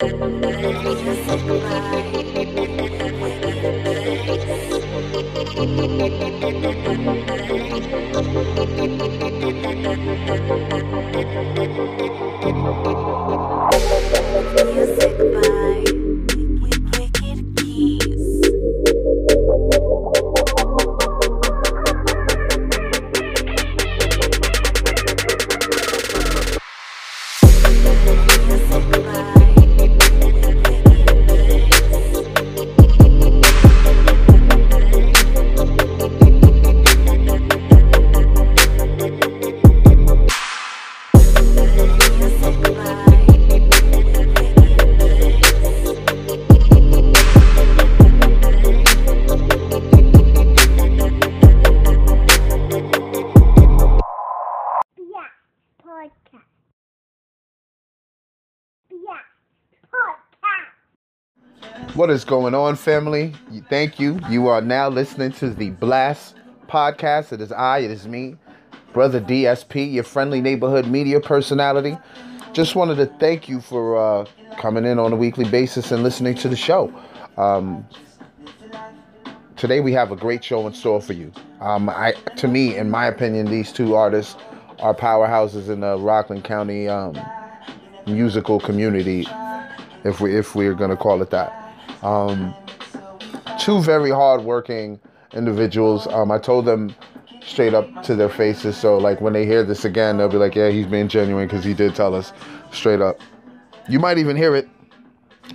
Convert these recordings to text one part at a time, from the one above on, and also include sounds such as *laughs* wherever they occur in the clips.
Music What is going on, family? Thank you. You are now listening to the Blast podcast. It is I, it is me, Brother DSP, your friendly neighborhood media personality. Just wanted to thank you for uh, coming in on a weekly basis and listening to the show. Um, today we have a great show in store for you. Um, I, to me, in my opinion, these two artists are powerhouses in the Rockland County um, musical community, if we if we're gonna call it that. Um, two very hardworking individuals. Um, I told them straight up to their faces, so like when they hear this again, they'll be like, "Yeah, he's being genuine because he did tell us straight up." You might even hear it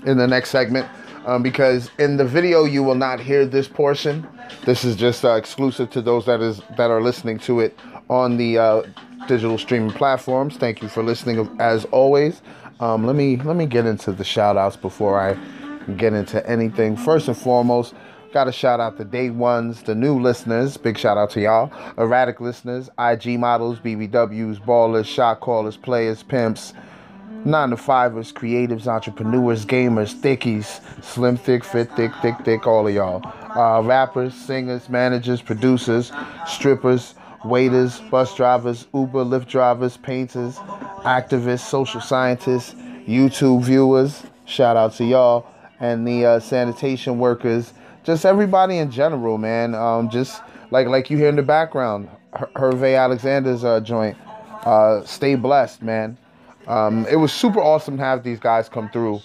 in the next segment um, because in the video you will not hear this portion. This is just uh, exclusive to those that is that are listening to it on the uh, digital streaming platforms. Thank you for listening as always. Um, let me let me get into the shout outs before I get into anything. First and foremost, got to shout out the day ones, the new listeners. Big shout out to y'all. Erratic listeners, IG models, BBWs, ballers, shot callers, players, pimps, nine to fivers, creatives, entrepreneurs, gamers, thickies, slim, thick, fit, thick, thick, thick, all of y'all. Uh, rappers, singers, managers, producers, strippers, waiters, bus drivers, Uber, Lyft drivers, painters, activists, social scientists, YouTube viewers. Shout out to y'all and the uh, sanitation workers, just everybody in general, man. Um, just like like you hear in the background, Her- Hervé Alexander's uh, joint. Uh, stay blessed, man. Um, it was super awesome to have these guys come through.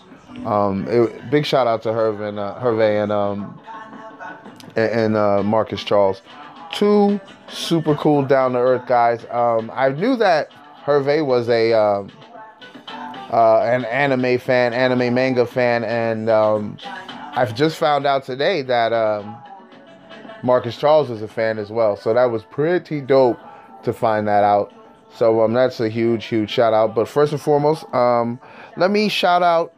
Um, it, big shout out to Hervé and uh, Hervé and um, and, and uh, Marcus Charles, two super cool, down to earth guys. Um, I knew that Hervé was a um, uh, an anime fan, anime manga fan, and um, I've just found out today that um, Marcus Charles is a fan as well. So that was pretty dope to find that out. So um, that's a huge, huge shout out. But first and foremost, um, let me shout out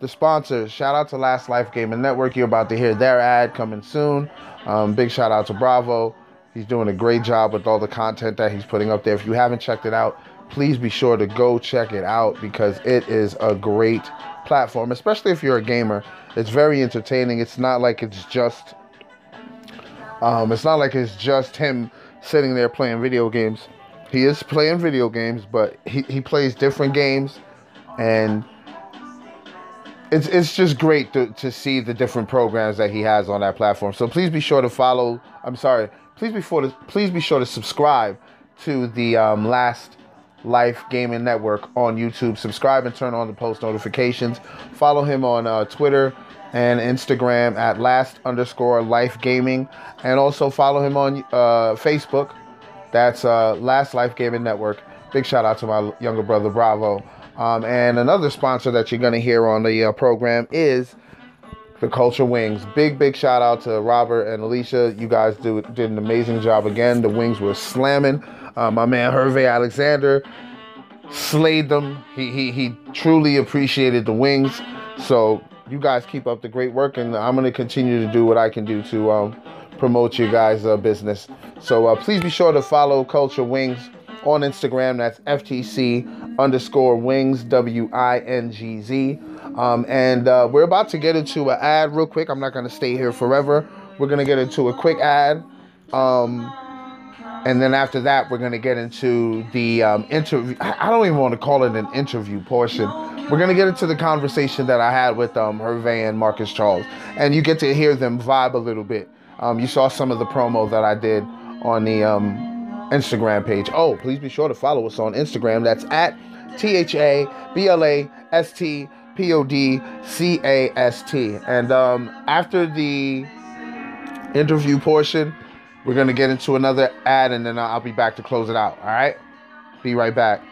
the sponsors. Shout out to Last Life Gaming Network. You're about to hear their ad coming soon. Um, big shout out to Bravo. He's doing a great job with all the content that he's putting up there. If you haven't checked it out, please be sure to go check it out because it is a great platform, especially if you're a gamer. It's very entertaining. It's not like it's just um, it's not like it's just him sitting there playing video games. He is playing video games, but he, he plays different games and it's it's just great to, to see the different programs that he has on that platform. So please be sure to follow. I'm sorry. Please be sure to please be sure to subscribe to the um, Last Life Gaming Network on YouTube. Subscribe and turn on the post notifications. Follow him on uh, Twitter and Instagram at last underscore life gaming, and also follow him on uh, Facebook. That's uh, Last Life Gaming Network. Big shout out to my younger brother Bravo. Um, and another sponsor that you're going to hear on the uh, program is the Culture Wings. Big, big shout out to Robert and Alicia. You guys do, did an amazing job again. The wings were slamming. Uh, my man Hervé Alexander slayed them. He, he, he truly appreciated the wings. So you guys keep up the great work, and I'm going to continue to do what I can do to um, promote your guys' uh, business. So uh, please be sure to follow Culture Wings on Instagram. That's FTC underscore wings, W I N G Z. Um, and uh, we're about to get into an ad real quick. I'm not going to stay here forever. We're going to get into a quick ad. Um, and then after that, we're gonna get into the um, interview. I don't even want to call it an interview portion. We're gonna get into the conversation that I had with um, Hervé and Marcus Charles, and you get to hear them vibe a little bit. Um, you saw some of the promo that I did on the um, Instagram page. Oh, please be sure to follow us on Instagram. That's at T H A B L A S T P O D C A S T. And um, after the interview portion, we're gonna get into another ad, and then I'll be back to close it out. All right, be right back.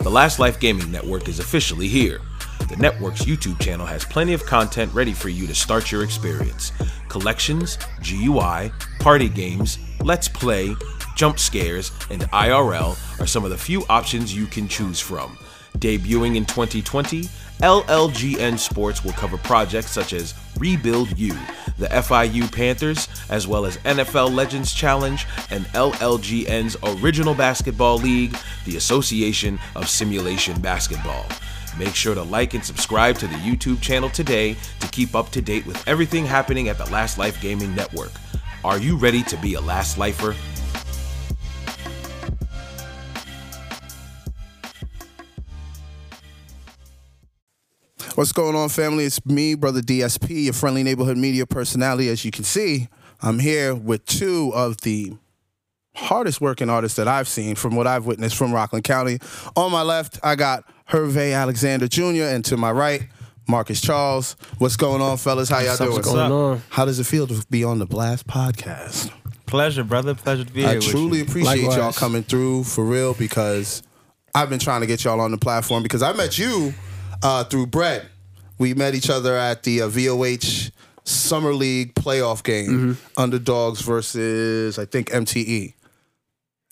The Last Life Gaming Network is officially here. The network's YouTube channel has plenty of content ready for you to start your experience. Collections, GUI, party games, let's play, jump scares, and IRL are some of the few options you can choose from. Debuting in 2020, LLGN Sports will cover projects such as Rebuild U, the FIU Panthers, as well as NFL Legends Challenge and LLGN's Original Basketball League, the Association of Simulation Basketball. Make sure to like and subscribe to the YouTube channel today to keep up to date with everything happening at the Last Life Gaming Network. Are you ready to be a Last Lifer? What's going on, family? It's me, Brother DSP, your friendly neighborhood media personality. As you can see, I'm here with two of the hardest working artists that I've seen from what I've witnessed from Rockland County. On my left, I got Hervé Alexander Jr., and to my right, Marcus Charles. What's going on, fellas? How y'all What's doing? up? going on? How does it feel to be on the Blast podcast? Pleasure, brother. Pleasure to be here. I truly appreciate y'all coming through for real because I've been trying to get y'all on the platform because I met you uh, through Brett. We met each other at the uh, VOH Summer League playoff game, Mm-hmm. underdogs versus I think MTE.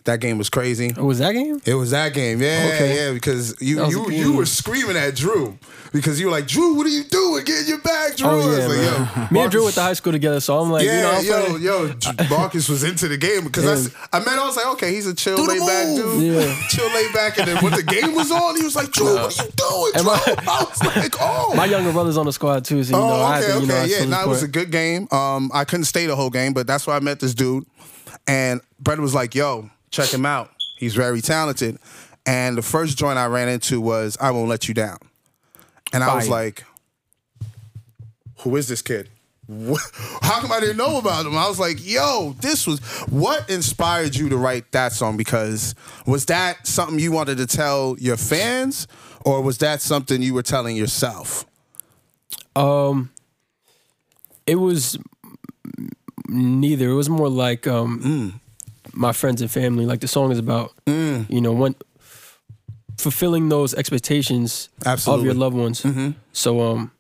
That game was crazy. It was that game? It was that game, yeah, Okay. yeah. Because you That was a you you were screaming at Drew because you were like, Drew, what are you doing? Get your back, Drew. Oh yeah, like, yo, *laughs* Me and Drew went to high school together, so I'm like, you know, yeah, yo, playing- yo, *laughs* Marcus was into the game because I met. him, I was like, okay, he's a chill, laid back dude, Yeah. chill, laid back. And then when the game was on, he was like, Drew, what are you doing, Drew? my- *laughs* I was like, oh, my younger brother's on the squad too, so you know, oh, I okay, had to, you know, okay, I yeah. Now it was a good game. Um, I couldn't stay the whole game, but that's why I met this dude, and Brett was like, yo, check him out. He's very talented. And the first joint I ran into was I won't let you down, and I was like, who is this kid? What? How come I didn't know about him? I was like, yo, this was what inspired you to write that song? Because was that something you wanted to tell your fans, or was that something you were telling yourself? Um, it was neither. It was more like um, Mm. My friends and family. Like the song is about, you know, when fulfilling those expectations Absolutely. of your loved ones. Mm-hmm. So, um,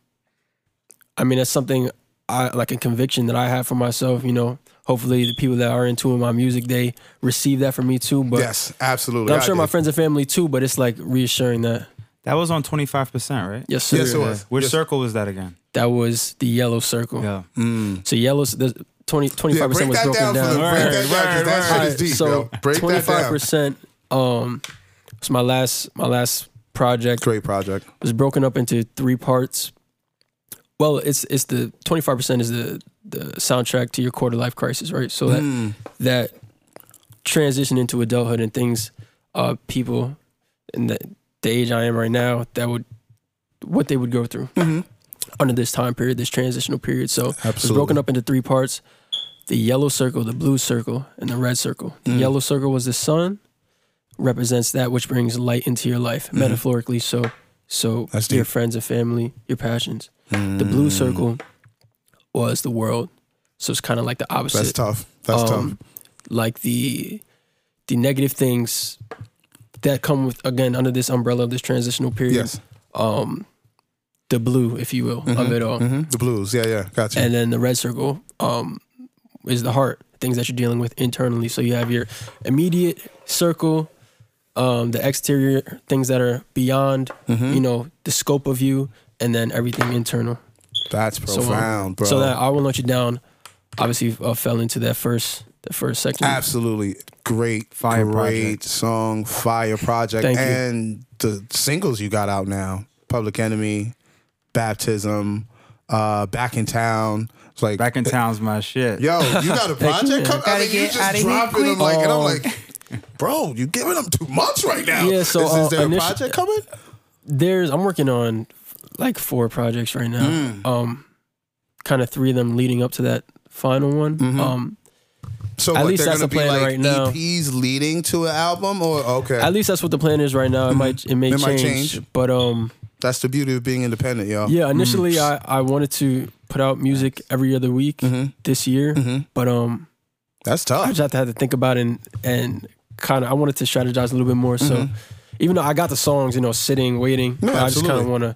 I mean, that's something I like a conviction that I have for myself. You know, hopefully the people that are into my music they receive that from me too. But Yes, absolutely. I'm I sure my friends and family too. But it's like reassuring that That was on 25%, right? yes, sir. Yes, it was. Which Yes. circle was that again? That was the yellow circle. Yeah. So yellow's the 20 25 break percent was broken down, down. the break that down 'cause that shit is deep, so yo. Break twenty that five down. percent um was my last my last project Great project. was broken up into three parts. Well, it's it's the twenty five percent is the the soundtrack to your quarter life crisis, right? So that Hmm. that transition into adulthood and things uh people in the, the age I am right now that would what they would go through under this time period, this transitional period. So it's Absolutely. broken up into three parts: the yellow circle, the blue circle, and the red circle. The yellow circle was the sun, represents that which brings light into your life, metaphorically. So, so That's your deep. friends and family, your passions. The blue circle was the world. So it's kind of like the opposite That's tough. That's um, tough. like the the negative things that come with again under this umbrella of this transitional period. Yes. Um, the blue, if you will, of it all, hmm The blues. Yeah, yeah. Gotcha. and then the red circle um, is the heart, things that you're dealing with internally. So you have your immediate circle, um, the exterior things that are beyond, Mm-hmm. you know, the scope of you, and then everything internal. That's So, um, profound, bro. So that I won't let you down. Obviously, uh, fell into that first the first section. Absolutely great, Fire great project. song, fire project, and the singles you got out now: Public Enemy, Baptism, uh, Back in Town. It's like Back in town's my shit. Yo, you got a *laughs* project coming? I Gotta mean, you get just outta here dropping them quick. like, and I'm Oh. like, bro, you giving them too much right now. Yeah, so, is, is uh, there a initi- project coming? There's I'm working on like four projects right now. Mm. Um, kind of three of them leading up to that final one. Mhm. Um, So At what, least that's the plan like right now. EPs leading to an album, or okay, at least that's what the plan is right now. It might it may, Mm-hmm. It might change, change. but um, that's the beauty of being independent, yo. yeah. Initially, I I wanted to put out music every other week Mhm. this year, Mhm. but um, That's tough. I just have to have to think about it and and kind of I wanted to strategize a little bit more. So even though I got the songs, you know, sitting waiting, Mm-hmm. Yeah, but I just kind of want to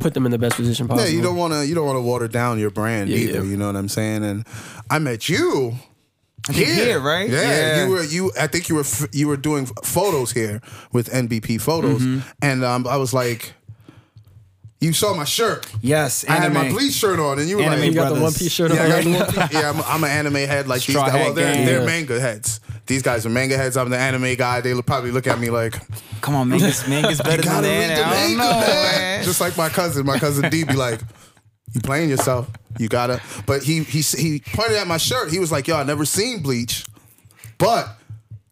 put them in the best position possible. Yeah, you don't want to you don't want to water down your brand Yeah, either. yeah. You know what I'm saying? And I met you think here, right? Yeah, Yeah. you were you. I think you were f- you were doing photos here with NBP photos, Mm-hmm. and um, I was like, you saw my shirt. Yes, I had my bleach shirt on, and you were Anime you like, got the one piece shirt yeah, I got the one piece. yeah I'm, I'm an anime head like these guys. Well, they're, they're manga heads. These guys are manga heads. I'm the anime guy. They look- probably look at me like, Come on, manga's, *laughs* manga's better you than gotta that. read the I don't manga, know, man. man. Just like my cousin, my cousin D be like, you playing yourself. You gotta. But he he he pointed at my shirt. He was like, yo, I never seen Bleach, but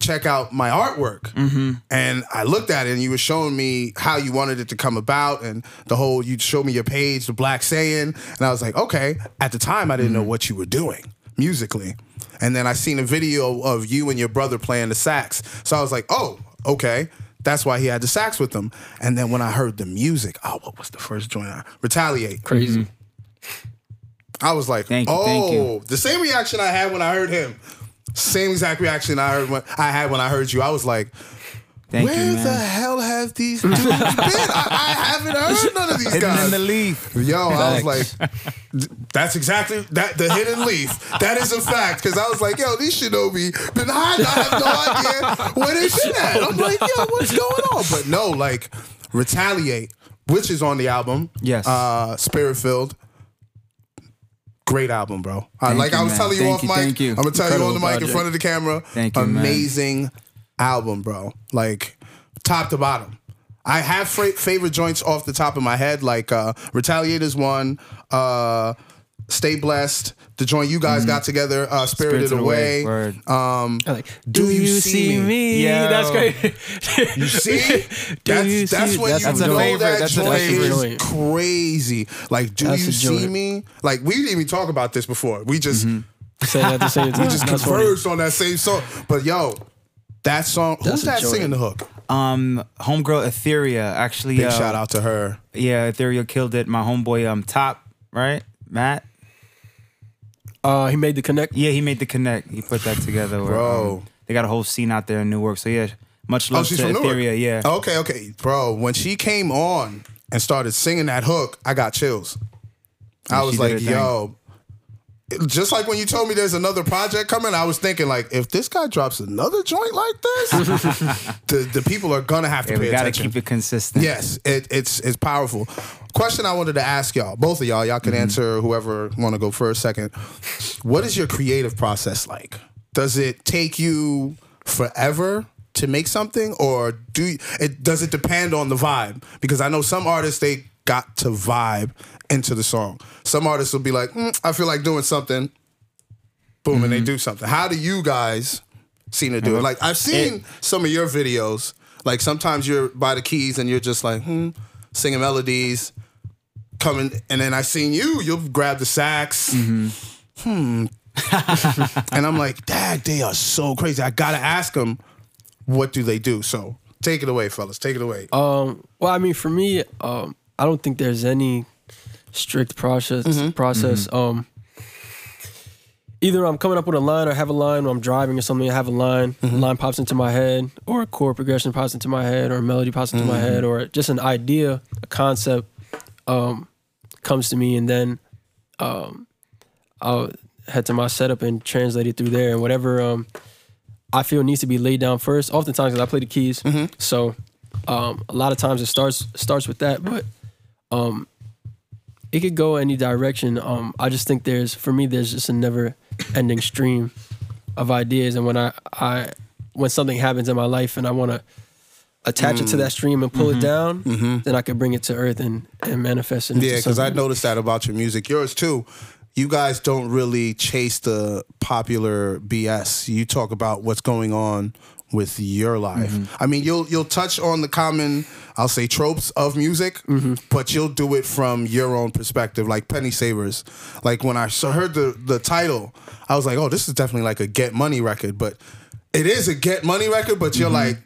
check out my artwork. Mm-hmm. And I looked at it, and you were showing me how you wanted it to come about, and the whole. You showed me your page, the Black Saying, and I was like, okay. At the time, I didn't know Mm-hmm. what you were doing musically, and then I seen a video of you and your brother playing the sax. So I was like, oh, okay. That's why he had the sax with him. And then when I heard the music, oh, what was the first joint? I- Retaliate. Crazy. I was like, Thank you, oh, thank you. the same reaction I had when I heard him. Same exact reaction I heard when I had when I heard you. I was like, Thank where you, the hell have these dudes been? I, I haven't heard none of these Hidden guys. in the leaf. Yo, I was like, that's exactly that the hidden leaf. That is a fact. Cause I was like, yo, these shinobi been hiding. I have no idea where they been at. I'm like, yo, what's going on? But no, like, retaliate, which is on the album. Yes. Uh Spirit filled. Great album, bro. Uh, like you, I was man. telling you Thank off you, mic. thank you. I'm gonna tell you on the Incredible mic in front of the camera. Thank you, man. Amazing album, bro. Like top to bottom. I have favorite joints off the top of my head, like uh, Retaliators one, uh, Stay Blessed, the joint you guys got together, uh, Spirited, Spirited Away. Away. Um, like, do, you see me? Yeah, That's great. *laughs* *laughs* you see, Do that's, you that's see- when that's you a know favorite- that that's a joint favorite. is crazy. Like, do That's you see me? Like, we didn't even talk about this before. We just Saying that the same time. we just That's funny. converged on that same song. But yo, that song, That's who's that joint. singing the hook? Um, homegirl Etheria actually. Big uh, shout out to her. Yeah, Etheria killed it. My homeboy, um, Top, right? Matt. Uh, he made the connect. Yeah, he made the connect. He put that together. where, Bro. um, they got a whole scene out there in Newark. So yeah, much love Oh, she's to from Newark. Yeah. Okay, okay, bro. When she came on and started singing that hook, I got chills. I was like, her thing. yo. Just like when you told me there's another project coming, I was thinking like, if this guy drops another joint like this, *laughs* the the people are gonna have to Yeah, pay we gotta attention. keep it consistent. Yes, it, it's it's powerful. Question I wanted to ask y'all, both of y'all, y'all Mm-hmm. can answer. Whoever want to go first, second. What is your creative process like? Does it take you forever to make something, or do you, it? Does it depend on the vibe? Because I know some artists they got to vibe into the song. Some artists will be like, "Mm, I feel like doing something. Boom, Mm-hmm. and they do something. How do you guys seem to do it? Like I've seen some of your videos. Like sometimes you're by the keys and you're just like, hmm, singing melodies, coming, and then I seen you. You'll grab the sax. Hmm. *laughs* and I'm like, Dad, they are so crazy. I gotta ask them, what do they do? So take it away, fellas. Take it away. Um, well, I mean, for me, um, I don't think there's any strict process. Mm-hmm. Process. Um, either I'm coming up with a line, or have a line, or I'm driving or something. I have a line, Mm-hmm. line pops into my head, or a chord progression pops into my head, or a melody pops into Mm-hmm. my head, or just an idea, a concept, um, comes to me, and then, um, I'll head to my setup and translate it through there, and whatever um, I feel needs to be laid down first. Oftentimes, 'cause I play the keys, so um, a lot of times it starts starts with that, but um, it could go any direction. Um, I just think there's for me there's just a never ending stream of ideas, and when I I when something happens in my life and I want to attach it to that stream and pull it down, then I can bring it to earth and and manifest it. Yeah, because I noticed that about your music. Yours too. You guys don't really chase the popular BS. You talk about what's going on with your life. Mm-hmm. I mean, you'll you'll touch on the common, I'll say, tropes of music, mm-hmm. but you'll do it from your own perspective, like Penny Savers. Like when I heard the the title, I was like, oh, this is definitely like a Get Money record, but it is a Get Money record, but you're mm-hmm. like.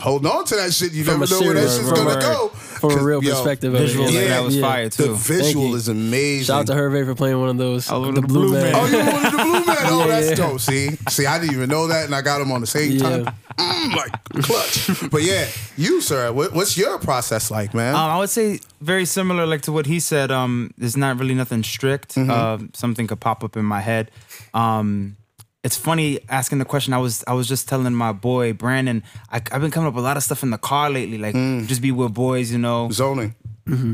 Hold on to that shit. You From never know where that serious- shit's from gonna a- go. from a 'Cause, real yo, perspective of it. Visual, Yeah, that was yeah. fire the too. visual you. is amazing. Shout out to Hervé for playing one of those. I the, the blue Blue man. Man. Oh, you wanted the blue man? *laughs* Oh, Yeah, that's yeah. dope. See, see, I didn't even know that, and I got him on the same Yeah. time. Mm, like clutch. But yeah, you sir, what, what's your process like, man? Um, I would say very similar, like to what he said. Um, there's not really nothing strict. Uh, something could pop up in my head. Um, it's funny asking the question. I was I was just telling my boy Brandon. I, I've been coming up with a lot of stuff in the car lately. Like just be with boys, you know, Zoning.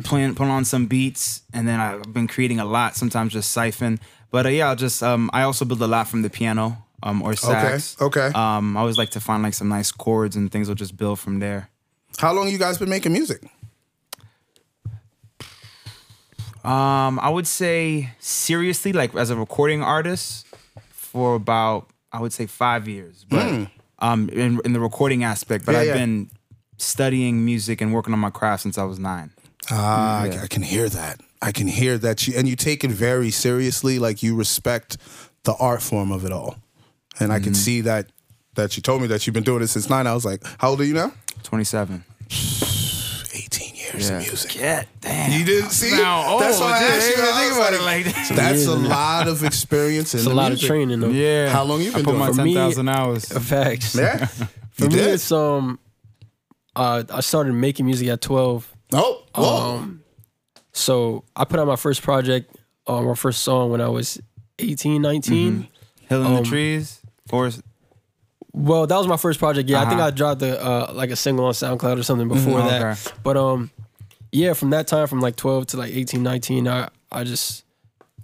playing putting on some beats, and then I've been creating a lot. Sometimes just siphon. But uh, yeah, I'll just um, I also build a lot from the piano um, or sax. okay. Um, I always like to find like some nice chords and things. will just build from there. How long you guys been making music? Um, I would say seriously, like as a recording artist, for about I would say five years, but um, in, in the recording aspect. But. Yeah, I've yeah. been studying music and working on my craft since I was nine. Ah, I- I, can hear that. I can hear that you and you take it very seriously. Like you respect the art form of it all, and I can see that. That you told me that you've been doing it since nine. I was like, how old are you now? Twenty-seven. 18 *laughs* years Yeah. of music. Yeah, damn. You didn't see? Now, That's oh, why I asked you. didn't I think was about it like, like that. That's a lot of experience in It's a lot music. of training though. Yeah. How long you I been put doing my it? For me- thousand hours. *laughs* Facts. Yeah. For You me, did? it's um, uh, I started making music at twelve. Oh, whoa. Um, so I put out my first project, uh, my first song when I was 18, 19. Hill in um, the trees. Forest. Well, that was my first project. Yeah, I think Uh-huh. I dropped a uh, like a single on SoundCloud or something before Mhm. that. Okay. But um, yeah, from that time, from like 12 to like 18, 19, I I just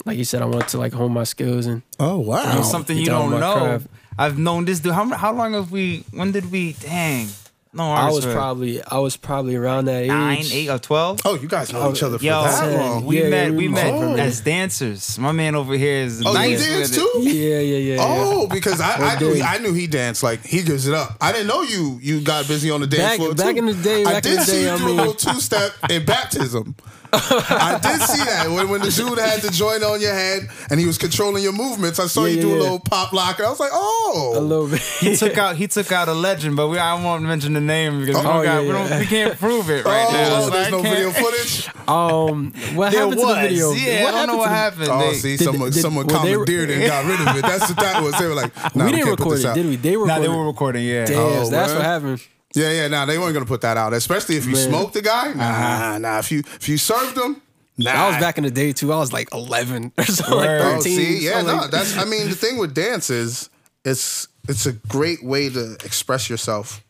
like you said, I wanted to like hone my skills and oh, wow. It's something you don't know. craft. I've known this dude. How how long have we? When did we? Dang. No, I was swear. probably I was probably around that age. nine, eight, or twelve. Oh, you guys know each other for Yo, that Ten. long. we Yeah, met. we we met met. as dancers. My man over here is Oh, you nice dance with too? Yeah, yeah, yeah. yeah. Oh, because I, I knew he, I knew he danced like he gives it up. I didn't know you you got busy on the dance Back- floor back too. in the day- I back in did the see day, you I do mean- a little two step in baptism. I did see that when, when the dude had the joint on your head and he was controlling your movements. I saw Yeah, you yeah, do a yeah. little pop lock and I was like, oh, a little bit. He took out. He took out a legend, but we. I won't mention the name because we, Oh, don't got, yeah, we, don't, yeah. we can't prove it right oh, now. So there's I no can't- video footage. *laughs* Um, what There happened was. to the video? Yeah, I don't know what to the- happened. Oh, They- see, did- someone did- someone well, they were- commandeered it and got rid of it. That's what that was. They were like, *laughs* nah, we didn't can't put record this it, out. did we? They Nah, recorded. they were recording. Yeah. Damn, Oh, that's word? what happened. Yeah, yeah. Nah, they weren't gonna put that out, especially if you Man. smoked the guy. Nah, nah. If you if you served them, nah. I was back in the day too. I was like 11 or something, like Word. 13. Oh, see, yeah, no, like- that's. I mean, the thing with dance is, it's it's a great way to express yourself.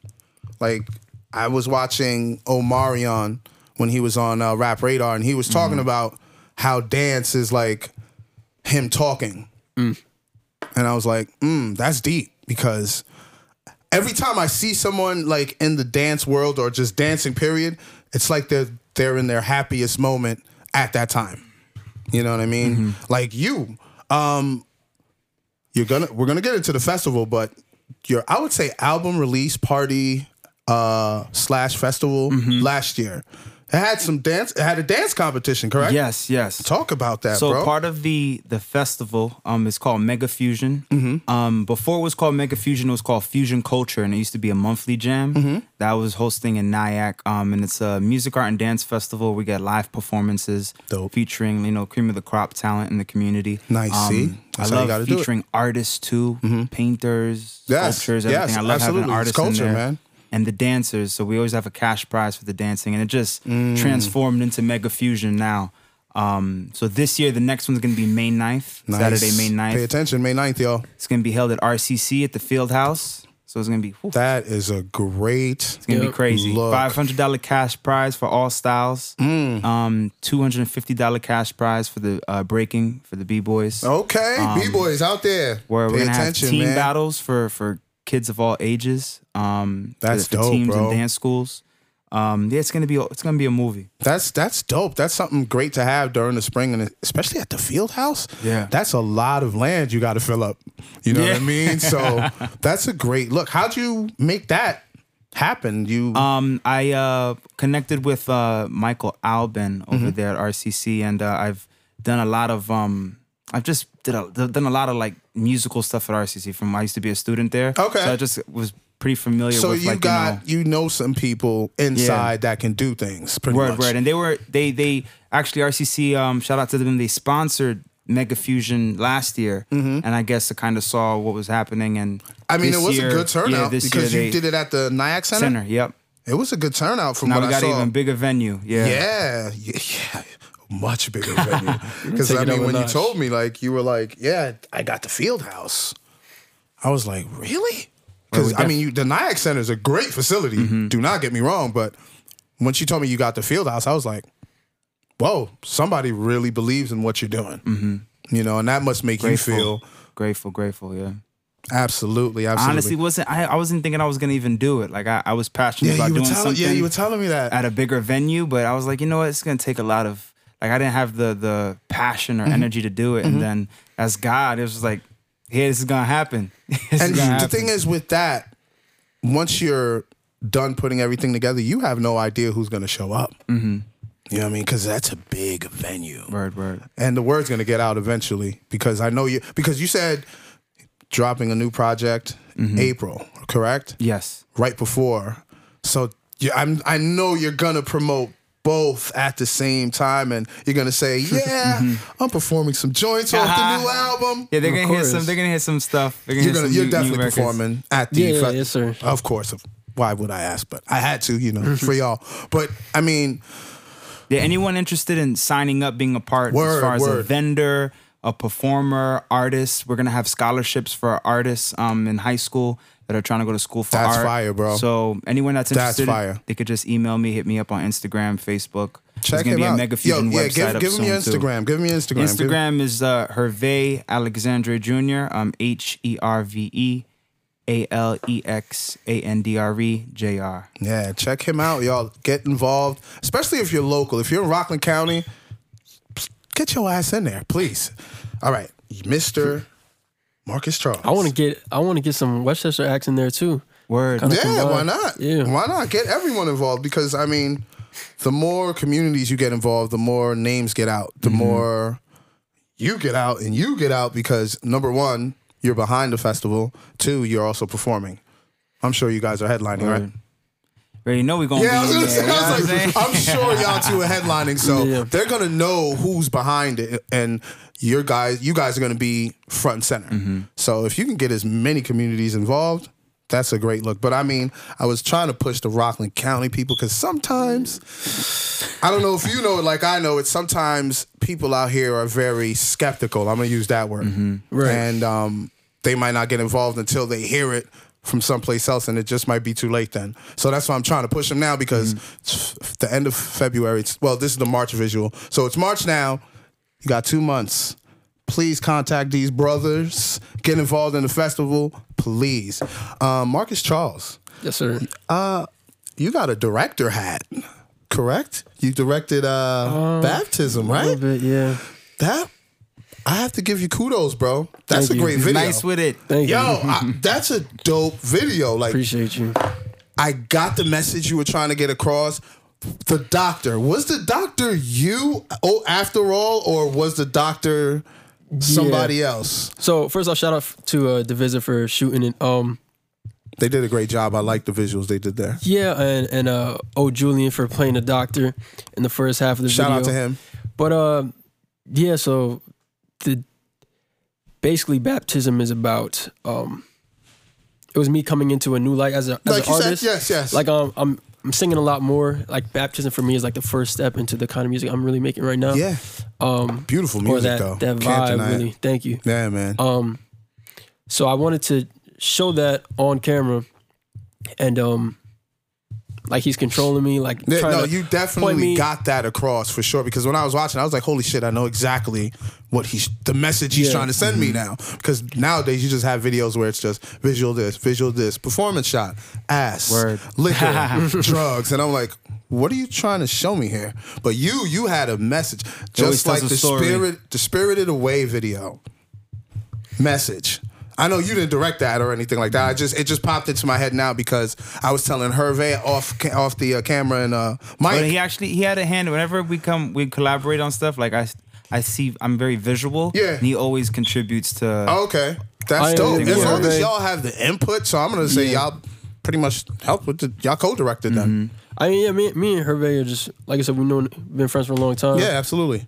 Like I was watching Omarion when he was on uh, Rap Radar, and he was talking about how dance is like him talking, and I was like, mm, that's deep because every time I see someone like in the dance world or just dancing, period, it's like they're they're in their happiest moment at that time. You know what I mean? Like you, um, you're gonna we're gonna get into the festival, but your I would say album release party uh slash festival last year. It had some dance. It had a dance competition, correct? Yes. Yes. Talk about that, so bro. part of the the festival um is called Mega Fusion. Mm-hmm. Um, before it was called Mega Fusion, it was called Fusion Culture, and it used to be a monthly jam Mm-hmm. that I was hosting in Nyack. Um, and it's a music, art, and dance festival. We get live performances Dope. featuring you know cream of the crop talent in the community. Nice, Um, see? I That's how you love gotta do it. Mm-hmm. featuring artists too, painters, Yes, sculptures, yes, everything. I love absolutely. having It's artists culture, in there. man. And the dancers, so we always have a cash prize for the dancing, and it just Mm. transformed into Mega Fusion now. Um, so this year, the next one's gonna be May 9th, Nice. Saturday, May 9th. Pay attention, May 9th, y'all. It's gonna be held at RCC at the Field House. So it's gonna be whew, That is a great. it's gonna be crazy. Five hundred dollar cash prize for all styles. Mm. Um, two hundred and fifty dollar cash prize for the uh, breaking for the b boys. Okay, Um, b boys out there. where Pay we're gonna attention, have team man. battles for for kids of all ages. Um, That's for, dope, teams bro. and dance schools. Um, yeah, it's gonna be it's gonna be a movie. That's that's dope. That's something great to have during the spring, and especially at the field house. Yeah. that's a lot of land you got to fill up. You know what I mean? So *laughs* that's a great look. How'd you make that happen? You Um, I uh, connected with uh, Michael Albin over Mm-hmm. there at RCC, and uh, I've done a lot of um, I've just did a, done a lot of like musical stuff at RCC. From I used to be a student there, Okay. So I just was pretty familiar. so with you like got you know, you know some people inside that can do things. Pretty word much. word, and they were they they actually RCC. Um, shout out to them. They sponsored Mega Fusion last year, and I guess I kind of saw what was happening. And Mm-hmm. I mean, it was year- a good turnout yeah, because you they- did it at the Nyack Center. center. Yep. It was a good turnout from Now what we I got saw. even bigger venue. Yeah. Yeah, yeah, yeah. Much bigger venue. *laughs* Because I mean, when you told me, like, you were like, "Yeah, I got the field house." I was like, "Really?" Because I mean, you, the Nyack Center is a great facility. Mm-hmm. Do not get me wrong, but once you told me you got the field house, I was like, "Whoa, somebody really believes in what you're doing." Mm-hmm. You know, and that must make Grateful. you feel Grateful, grateful. Yeah. absolutely, absolutely. honestly wasn't I, I wasn't thinking I was gonna even do it. Like I, I was passionate yeah, about doing telling, something yeah, you were telling me that. at a bigger venue, but I was like, you know what, it's gonna take a lot of like I didn't have the the passion Mm-hmm. or energy to do it. And then as God, it was just like, hey, this is gonna happen. *laughs* This is And gonna the happen. thing is, with that, once you're done putting everything together, you have no idea who's going to show up. Mm-hmm. You know what I mean? Because that's a big venue, word, word. and the word's going to get out eventually. Because I know you. Because you said dropping a new project Mm-hmm. April, correct? Yes. Right before. So you, I'm. I know you're going to promote. Both at the same time, and you're gonna say, *laughs* "Yeah, I'm performing some joints off the new *laughs* album." Yeah, they're gonna hear some. They're gonna hear some stuff. They're gonna You're gonna, some you're new- new definitely records. performing at the Yeah, fe- yes, sir. Of course. Why would I ask? But I had to, you know, for y'all. But I mean, Yeah, anyone interested in signing up, being a part Word, as far as a vendor, a performer, artist. We're gonna have scholarships for artists um, in high school that are trying to go to school for That's art. fire, bro. So anyone that's That's interested, fire. they could just email me, hit me up on Instagram, Facebook. check There's gonna be out. a Mega Fusion Yo, yeah, website give, up give soon, too. Instagram. Give me Instagram. Instagram is uh, Hervé Alexandre Jr. Um, H E R V E A L E X A N D R E J R. yeah, check him out, y'all. Get involved, especially if you're local. If you're in Rockland County, get your ass in there, please. All right, Mister Marcus Charles. I want to get I want to get some Westchester acts in there too. Word. Kinda Yeah, combine. why not? Yeah. Why not get everyone involved? Because I mean, the more communities you get involved, the more names get out, Mm-hmm. the more you get out and you get out because number one, you're behind the festival. Two, you're also performing. I'm sure you guys are headlining, right? Word. Already know we're gonna Yeah, I was be gonna there. I was you know like, I'm sure y'all two are headlining, so *laughs* Yeah. they're gonna know who's behind it, and your guys, you guys are gonna be front and center. Mm-hmm. So if you can get as many communities involved, that's a great look. But I mean, I was trying to push the Rockland County people because sometimes I don't know if you know it like I know it. Sometimes people out here are very skeptical. I'm gonna use that word, Right. and um, they might not get involved until they hear it from someplace else, and it just might be too late then. So that's why I'm trying to push them now because it's f- the end of February. It's, well, this is the March visual, so it's March now. You got two months. Please contact these brothers. Get involved in the festival, please. Um, Marcus Charles, Yes, sir. you got a director hat, correct? You directed uh, baptism, A little right? bit, yeah. That I have to give you kudos, bro. That's Thank a you. great video. Nice with it. Thank Yo, you. I, *laughs* that's a dope video. Like Appreciate you. I got the message you were trying to get across. The doctor was the doctor you? Oh, after all, or was the doctor somebody else? So first, I'll shout out to uh, the visit for shooting it. Um, They did a great job. I like the visuals they did there. yeah, and and uh, oh Julian for playing the doctor in the first half of the Shout video. out to him. But uh, yeah. So the basically baptism is about um, it was me coming into a new light as a as Like an you said, artist. yes, yes. Like um, I'm I'm singing a lot more. Like baptism for me is like the first step into the kind of music I'm really making right now. Yeah, Um, beautiful music that though. that Can't vibe deny really. it. Thank you. Yeah, man. Um, so I wanted to show that on camera, and um, like he's controlling me, like Yeah, no, to you definitely got that across for sure. Because when I was watching, I was like, "Holy shit!" I know exactly what he's the message he's Yeah. Mm-hmm. trying to send me now. Because nowadays you just have videos where it's just visual this, visual this, performance shot, ass, Word. liquor, *laughs* drugs, and I'm like, "What are you trying to show me here?" But you, you had a message, just like the a story. spirit, the Spirited Away video message. I know you didn't direct that or anything like that. I just it just popped into my head now because I was telling Hervé off off the uh, camera and uh, mic. But he actually he had a hand. Whenever we come, we collaborate on stuff. Like I, I see, I'm very visual. Yeah. And he always contributes to. Oh, okay, that's I dope. agree As long as y'all have the input, so I'm gonna say y'all pretty much helped with the y'all co-directed them. I mean, yeah, me, me and Hervé are just like I said, we've known, been friends for a long time. Yeah, absolutely.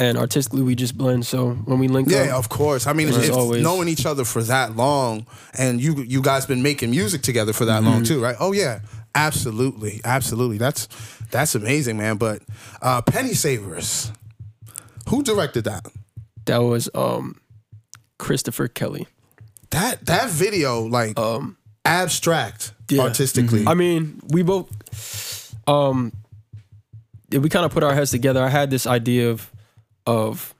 And artistically we just blend. So when we link up. Yeah, up, of course. I mean, it's always. knowing each other for that long, and you you guys been making music together for that Mm-hmm. long too, right? Oh yeah, absolutely, absolutely. That's that's amazing, man. But uh, Penny Savers, who directed that? that was um Christopher Kelly. That that video, like abstract Um, Yeah. artistically. I mean, we both um we kind of put our heads together. I had this idea of of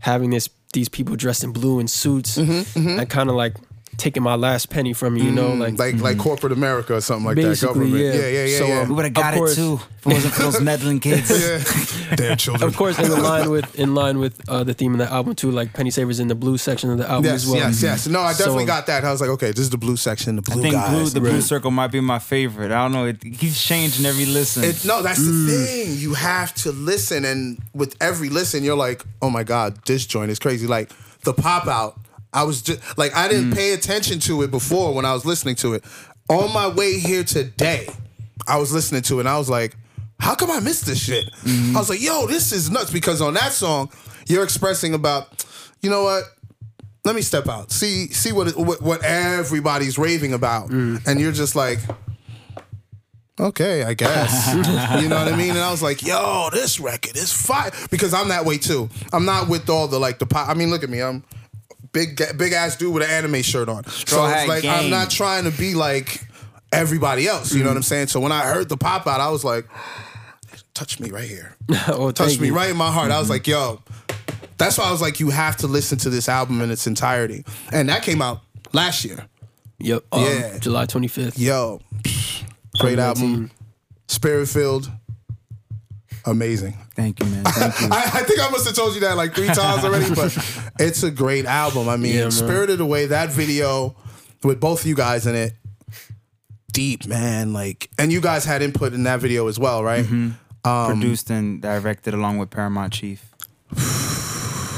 having this these people dressed in blue in suits Mm-hmm, and kind of like taking my last penny from you, you know, like like like corporate America or something like that. Basically, Government. yeah. Yeah, yeah, yeah. So, yeah. um, we would have Of got it course. too if it wasn't for those meddling *laughs* kids. yeah. Damn children. of course in line with in line with uh, the theme of the album too. Like Penny Savers in the blue section of the album Yes, as well. yes, yes. No, I definitely So- got that. I was like, okay, this is the blue section, the I blue think guys. blue, the blue circle might be my favorite. I don't know. It keeps changing every listen. It, no, that's Mm. the thing. You have to listen, and with every listen, you're like, "Oh my god, this joint is crazy!" Like the pop out. I was just like, I didn't mm. pay attention to it before when I was listening to it. On my way here today, I was listening to it, and I was like, "How come I missed this shit?" Mm-hmm. I was like, "Yo, this is nuts!" Because on that song, you're expressing about, you know what? Let me step out. See, see what what, what everybody's raving about, mm. and you're just like okay, I guess. *laughs* you know what I mean? And I was like, yo, this record is fire. Because I'm that way too. I'm not with all the like the pop. I mean, look at me. I'm big big ass dude with an anime shirt on. Straw so it's like I'm not trying to be like everybody else. You know what I'm saying? So when I heard the pop out, I was like, touch me right here. *laughs* oh, Touch me you. right in my heart. I was like, yo. That's why I was like, you have to listen to this album in its entirety. And that came out last year. Yep. Um, Yeah. July 25th. Yo, great album, spirit filled, amazing. Thank you, man. Thank you. *laughs* I, I think I must have told you that like three times already, but *laughs* it's a great album. I mean, Yeah. Spirited Away, that video with both you guys in it, deep man. Like, and you guys had input in that video as well, right? Mm-hmm. Produced and directed along with Paramount Chief. *sighs*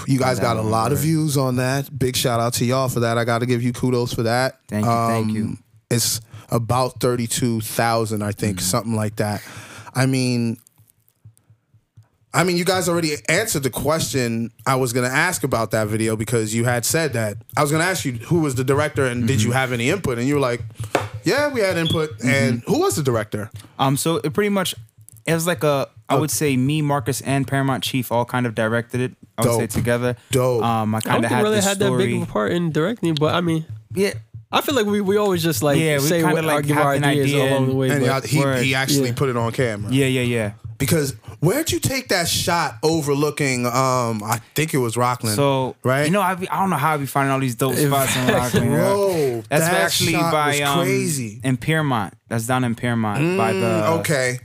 You guys got a lot of views on that. Big shout out to y'all for that. I got to give you kudos for that. Um, Thank you, thank you. It's about thirty-two thousand, I think, Mm-hmm. something like that. I mean, I mean, you guys already answered the question I was going to ask about that video because you had said that I was going to ask you who was the director and did you Mm-hmm. have any input, and you were like, "Yeah, we had input." And who was the director? Um, so it pretty much it was like a I would say me, Marcus, and Paramount Chief all kind of directed it. I would say together. Dope. Um, I I kind of had really the had that big of a part in directing, but I mean, yeah, I feel like we, we always just like Yeah, we say kinda what like our, give have our an ideas idea along the way. And but he, he actually Yeah. put it on camera. yeah, yeah, yeah. Because where'd you take that shot overlooking? Um, I think it was Rockland. So right, you know, I, be, I don't know how I be finding all these dope spots in *laughs* Rockland. yeah. bro, That's that actually shot by was um, crazy. in Piermont. That's down in Piermont by the Mm, okay,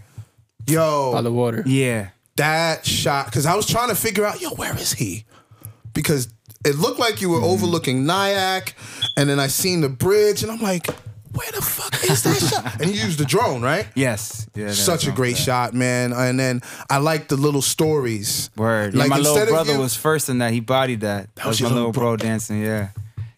yo, by the water. Yeah, that shot because I was trying to figure out, yo, where is he? Because it looked like you were Mm-hmm. overlooking Nyack, and then I seen the bridge, and I'm like, where the fuck is that *laughs* shot? And you used the drone, right? yes, yeah. Such a great that. shot, man. And then I like the little stories. Word. Like, yeah, my little brother you- was first in that. He bodied that. That was was your my little little bro dancing. Yeah,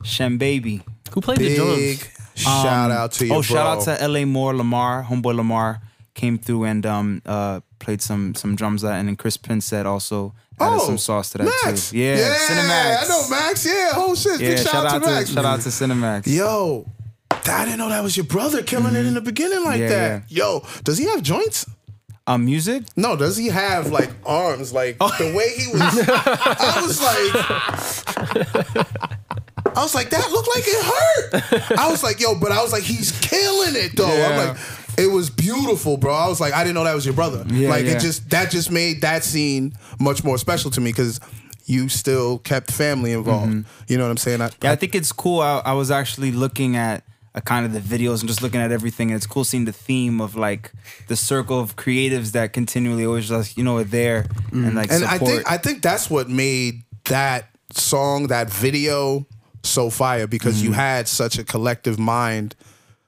Shem baby. Who played the Big drums? shout out to you. Oh, shout out to L.A. Moore Lamar, homeboy Lamar came through and um uh played some some drums that, and then Chris Pinsett also added some sauce to that Oh, Max. too. Yeah, yeah, Cinemax. I know Max. Yeah, oh shit. Yeah, Big shout, shout out, to Max. shout out to Cinemax. Yo, I didn't know that was your brother killing it in the beginning like Mm-hmm. Yeah, that. Yo, does he have joints? Um, music. No, does he have like arms? Like the way he was, *laughs* I was like, I was like, that looked like it hurt. I was like, yo, but I was like, he's killing it though. I'm like, it was beautiful, bro. I was like, I didn't know that was your brother. Yeah, like yeah. it just that just made that scene much more special to me because you still kept family involved. You know what I'm saying? I, Mm-hmm. Yeah, I think it's cool. I, I was actually looking at a kind of the videos and just looking at everything, and it's cool seeing the theme of like the circle of creatives that continually always just you know are there and like and I support. think I think that's what made that song, that video, so fire because Mm-hmm. you had such a collective mind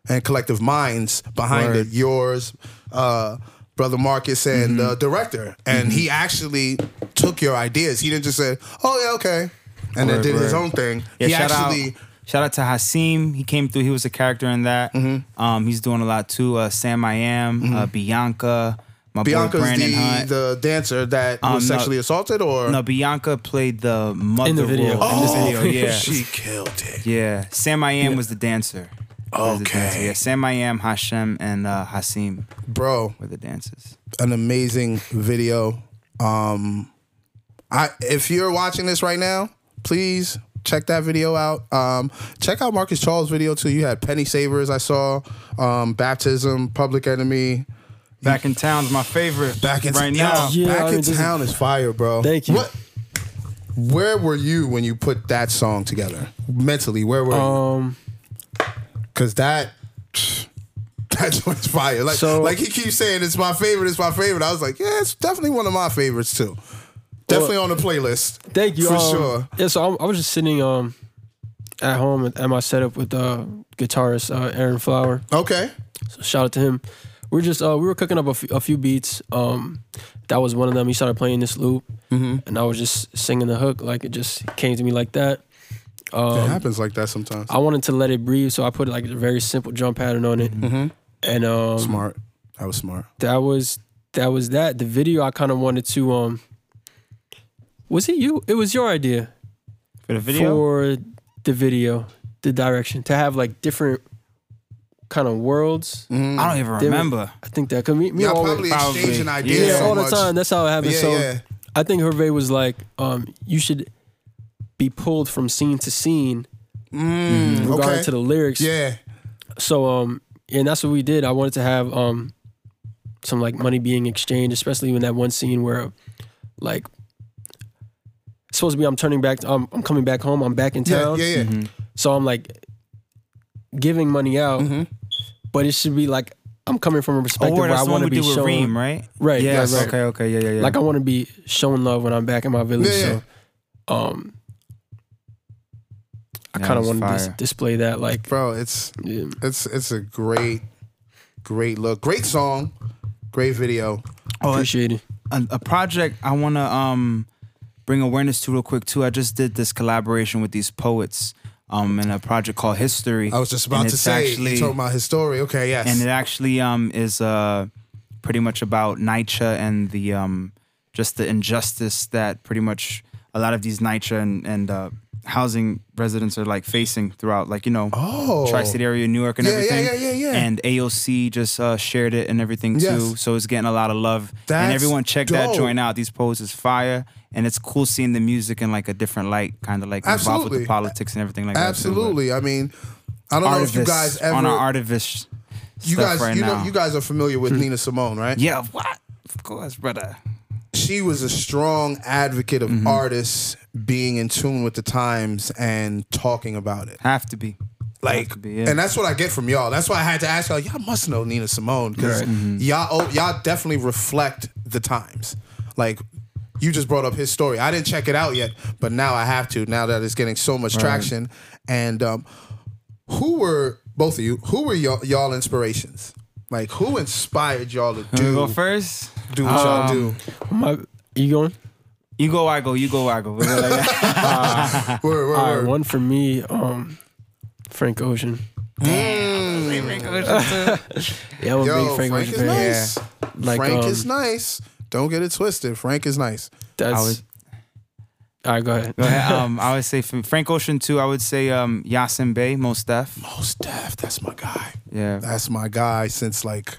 and collective minds behind Word. it. Yours, uh, brother Marcus, and Mm-hmm. the director, and he actually took your ideas. He didn't just say, "Oh yeah, okay," and then Word, did his own thing. Yeah, he actually. out, shout out to Hasim. He came through. He was a character in that. Mm-hmm. Um, he's doing a lot too. Uh, Sam I am, uh, Bianca, my boy Brandon the, Hunt. the dancer that Um, was no. sexually assaulted, or no, Bianca played the mother video. role in this Oh, video. Yeah, *laughs* she killed it. yeah. Sam I am was the dancer. Was the Okay. dancer. Yeah, Sam I am, Hashem, and uh, Hasim Bro, were the dancers. an amazing video. Um, I if you're watching this right now, please check that video out. Um, check out Marcus Charles' video too. You had Penny Savers, I saw. Um, Baptism, Public Enemy. Back in Town's my favorite. Back in right yo, now. Yeah, Back I in mean, this- Town is fire, bro. Thank you. What? Where were you when you put that song together? Mentally, where were you? Um, Because that. That joint's fire. Like, So- like he keeps saying, it's my favorite, it's my favorite. I was like, yeah, it's definitely one of my favorites too. Definitely on the playlist. thank you For um, sure. Yeah, so I'm, I was just sitting um at home at, at my setup with uh guitarist uh, Aaron Flower. Okay. So shout out to him. We are just uh, we were cooking up a few, a few beats. Um, that was one of them. He started playing this loop, Mm-hmm. and I was just singing the hook like it just came to me like that. it happens like that sometimes. I wanted to let it breathe, so I put like a very simple drum pattern on it, Mm-hmm. and um, smart. That was smart. that was that was that. The video I kind of wanted to um, was it you? It was your idea For the video? for the video, the direction to have like different kind of worlds. I don't even They were- remember. I think that because me, me Y'all always, probably probably. exchanging Yeah, ideas yeah, so all the much. time. That's how it happens. Yeah, so yeah. I think Hervé was like, um, you should be pulled from scene to scene Mm, regarding okay. to the lyrics. yeah. So um, and that's what we did. I wanted to have um, some like money being exchanged, especially in that one scene where, like, it's supposed to be I'm turning back. I'm I'm coming back home. I'm back in town. yeah, yeah. Mm-hmm. So I'm like giving money out, Mm-hmm. but it should be like I'm coming from a Oh, perspective word, where I that's the one want to be did with shown. Reem, right? Right. Yes. right, right. Okay. Okay. Yeah. Yeah. Yeah. Like I want to be showing love when I'm back in my village. Yeah, yeah. So, um, I kind of want to dis- display that. Like, Bro, it's yeah. it's it's a great, great look. Great song. Great video. Oh, appreciate it. a, a project I want to um bring awareness to real quick too. I just did this collaboration with these poets um in a project called History. I was just about to say, actually, you talking about his story. Okay, yes. and it actually um is uh pretty much about NYCHA and the um just the injustice that pretty much a lot of these NYCHA and and uh, housing residents are like facing throughout like you know Oh. tri-state area New York and Yeah, yeah, everything yeah, yeah, yeah. and AOC just uh, shared it and everything too so it's getting a lot of love That's and everyone check that joint out these posts is fire and it's cool seeing the music in like a different light kind of like involved with Absolutely. the politics and everything like that Absolutely. I mean, I don't know if you guys ever on our artivist you guys right you know now. you guys are familiar with Nina Simone, right? yeah what of course brother she was a strong advocate of Mm-hmm. artists being in tune with the times and talking about it. have to be Like, to be, yeah. and that's what I get from y'all. That's why I had to ask y'all. Y'all must know Nina Simone because Right. Mm-hmm. y'all oh, y'all definitely reflect the times. Like, you just brought up his story. I didn't check it out yet, but now I have to. Now that it's getting so much traction, and um, who were both of you? Who were y'all, y'all inspirations? Like, who inspired y'all to do go first do what y'all Um, do? My, you going? You go I go you go I go We'll *laughs* like that. *laughs* Word, word, All right, word. one for me. Um, Frank Ocean. *laughs* Yeah, I'm a Yo, big Frank, Frank Ocean is fan. nice. Like, Frank um, is nice. Don't get it twisted. Frank is nice. That's. I would- all right, go ahead. Go ahead. Um, I would say from Frank Ocean too. I would say um, Yasiin Bey, Mos Def. Mos Def, that's my guy. Yeah, That's my guy since like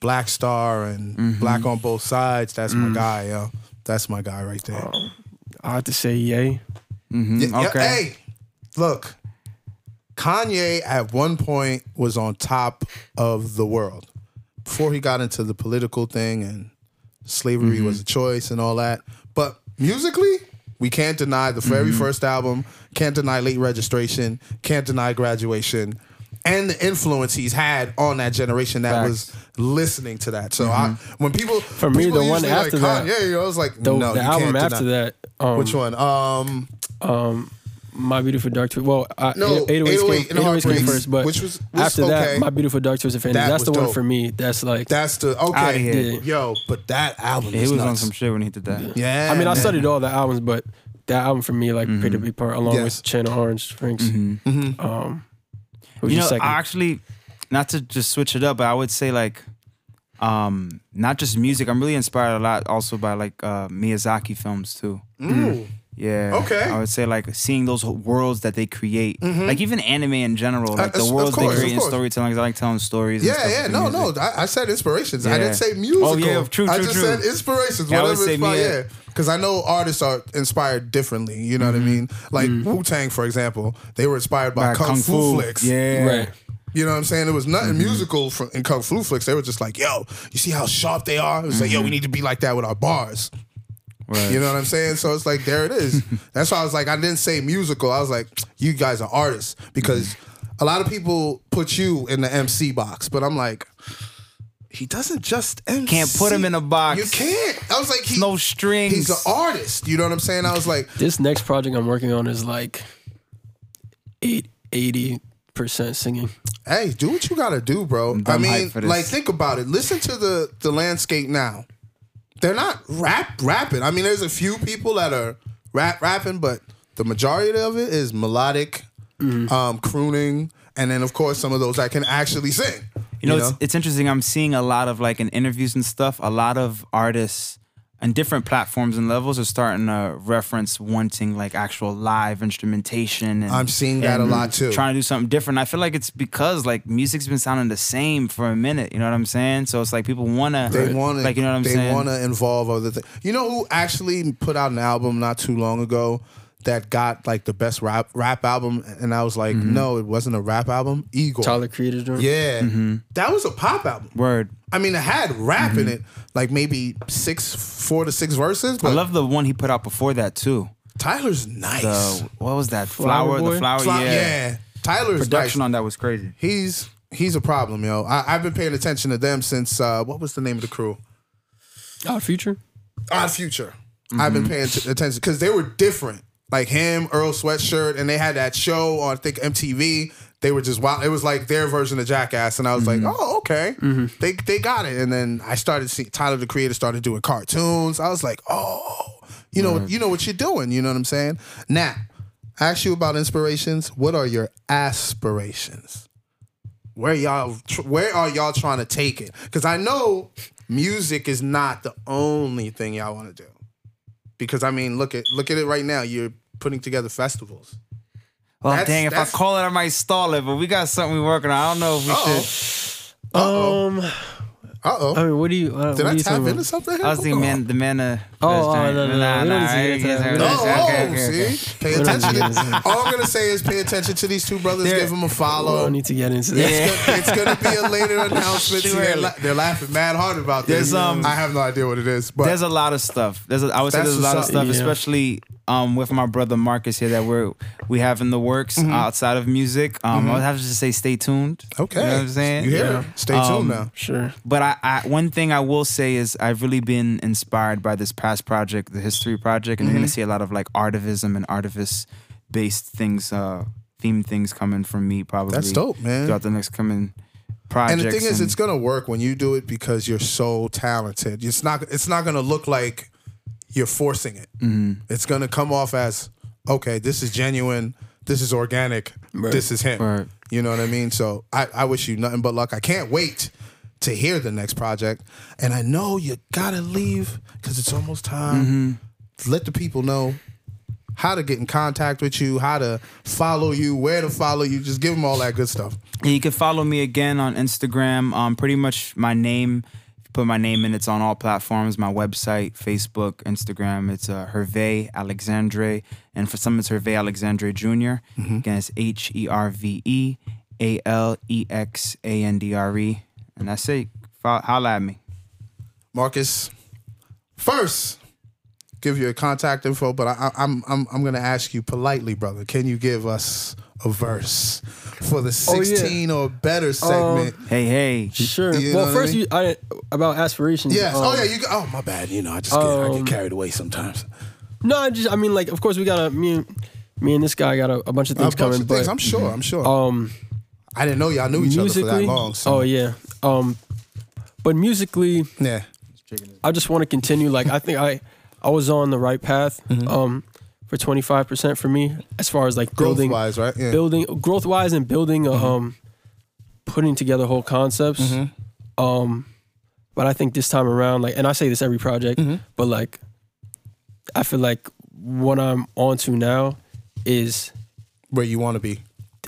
Black Star and Mm-hmm. Black on Both Sides. That's my Mm. guy, yo. That's my guy right there. I have to say, yay. Mhm. Yeah, yeah, okay. hey, look, Kanye at one point was on top of the world before he got into the political thing and slavery was a choice and all that. But musically, we can't deny the very first album, can't deny late registration, can't deny graduation, and the influence he's had on that generation that was listening to that. So I, when people For me, people the one usually after like, that- Kanye, I was like, The, no, the you album can't after deny. that, um, Which one? Um, um, My Beautiful Dark Twisted. Well, I, No, 808 came, 808 and 808 came first, but which was- was after that. My Beautiful Dark Twisted Fantasy. That That's the was one for me. That's like, that's the okay. here. Yo, but that album he is was on some shit when he did that. Yeah, I mean, I studied all the albums, but that album for me like played a big part along Yes. with Channel Orange Drinks. Um, who's you your know, second? I actually, not to just switch it up, but I would say like, um, not just music. I'm really inspired a lot also by like uh, Miyazaki films too. Ooh. Yeah. Okay. I would say like seeing those worlds that they create, mm-hmm. like even anime in general, uh, like Uh, the of worlds course, they create in storytelling. storytelling. 'cause I like telling stories. and Yeah, stuff yeah, no, music. no. I, I said inspirations. I didn't say musical. Oh, yeah, true, true, I just true. said inspirations. Yeah, I would whatever say it's by, me, yeah. yeah. Because I know artists are inspired differently. You know what I mm-hmm. mean? Like mm. Wu Tang, for example, they were inspired by, By kung, fu, flicks. Yeah. right. You know what I'm saying? It was nothing mm-hmm. musical from, in kung fu flicks. They were just like, "Yo, you see how sharp they are?" It was like, "Yo, we need to be like that with our bars." Right. You know what I'm saying? So it's like there it is. *laughs* That's why I was like, I didn't say musical. I was like, you guys are artists because a lot of people put you in the MC box, but I'm like, he doesn't just MC. Can't put him in a box. You can't. I was like, he, no strings. he's an artist. You know what I'm saying? I was like, This next project I'm working on is like eight, 80% singing. hey, do what you gotta do, bro. I dumb mean, hype for this. like, think about it. Listen to the the landscape now. They're not rap rapping. I mean, there's a few people that are rap rapping, but the majority of it is melodic, Mm-hmm. um, crooning, and then of course some of those that can actually sing. You know, It's, it's interesting. I'm seeing a lot of like in interviews and stuff, a lot of artists on different platforms and levels are starting to reference wanting like actual live instrumentation. And, I'm seeing that a lot, too. Trying to do something different. I feel like it's because like music's been sounding the same for a minute. You know what I'm saying? So it's like people wanna They want to, like you know what I'm they saying? They want to involve other things. You know who actually put out an album not too long ago that got like the best rap rap album, and I was like, Mm-hmm. no, it wasn't a rap album. Igor, Tyler Creator's joint. yeah, Mm-hmm. that was a pop album. Word. I mean, it had rap in it, like maybe six, four to six verses. But I love the one he put out before that too. Tyler's nice. The what was that? Flower Flower, the flower. Fly- yeah. yeah. Tyler's Production nice. on that was crazy. He's he's a problem, yo. I, I've been paying attention to them since uh, what was the name of the crew? Odd Future. Odd Future. I've been paying t- attention because they were different. Like him, Earl Sweatshirt, and they had that show on I think MTV. They were just wild. It was like their version of Jackass, and I was like, mm-hmm. oh okay, mm-hmm. they they got it. And then I started seeing Tyler the Creator started doing cartoons. I was like, oh, you know, you know what you're doing. You know what I'm saying? Now, I ask you about inspirations. What are your aspirations? Where y'all? Where are y'all trying to take it? Because I know music is not the only thing y'all want to do. Because I mean, look at look at it right now. You're putting together festivals. Well, That's- dang, if I call it, I might stall it. But we got something we're working on. I don't know if we Uh-oh. should. Um, Uh I oh. mean, what do you? Uh, Did what I are you tap into about? something? I was thinking, man, the man. Uh, Oh, oh, joint. no, no, no. Nah, We don't nah, need to I get ain't into get that. into We Oh, don't that. need Okay, oh, okay, okay. see, pay attention. to All I'm gonna say is pay attention to these two brothers. They're- give them a We follow. don't need to get into that. Yeah. It's gonna, be a later *laughs* announcement. See, they're, la- they're laughing mad hard about this. There's, um, I have no idea what it is, but There's a lot of stuff. There's, a, I would say there's a lot of stuff, Yeah. especially um, with my brother Marcus here that we're we have in the works Mm-hmm. outside of music. Um, I would have to just say, stay tuned. okay. you know what I'm saying? You hear Yeah. it? Stay tuned Um, now. Sure. But I, I one thing I will say is I've really been inspired by this past project, the history project, and you're Mm-hmm. gonna see a lot of like artivism and artivist based things, uh, theme things coming from me probably. That's dope, man. Throughout the next coming projects. And the thing is, and- it's gonna work when you do it because you're so talented. It's not. It's not gonna look like you're forcing it. Mm-hmm. It's gonna come off as okay. This is genuine. This is organic. This is him. Right. You know what I mean? So I, I wish you nothing but luck. I can't wait to hear the next project. And I know you gotta leave because it's almost time. Mm-hmm. Let the people know how to get in contact with you, how to follow you, where to follow you. Just give them all that good stuff. Yeah, you can follow me again on Instagram. Um, pretty much my name. put my name in. It's on all platforms. My website, Facebook, Instagram. It's uh, Hervé Alexandre, and for some it's Hervé Alexandre junior Again, it's H E R V E A L E X A N D R E, and that's it. Fo- Holla at me. Marcus, first, give you a contact info, but I, I, I'm I'm I'm gonna ask you politely, brother. Can you give us a verse for the Oh, yeah. 16 or better segment? Hey, hey. Sure. You well, what I first, mean? you I about aspirations. yes. um, oh yeah. You. Go, oh my bad. You know, I just get, I Um, get carried away sometimes. No, I just I mean like of course we got to me and me and this guy got a, a bunch of A things bunch coming, of things. but I'm sure. I'm sure. um I didn't know y'all knew each other for that long. So. oh yeah, um, but musically, yeah. I just want to continue. Like I think I I was on the right path. Mm-hmm. Um, for twenty five percent for me as far as like Growth building wise, right? Yeah. Mm-hmm. building growth wise and building a, um putting together whole concepts um but i think this time around like and i say this every project Mm-hmm. but like i feel like what i'm on to now is Where you want to be.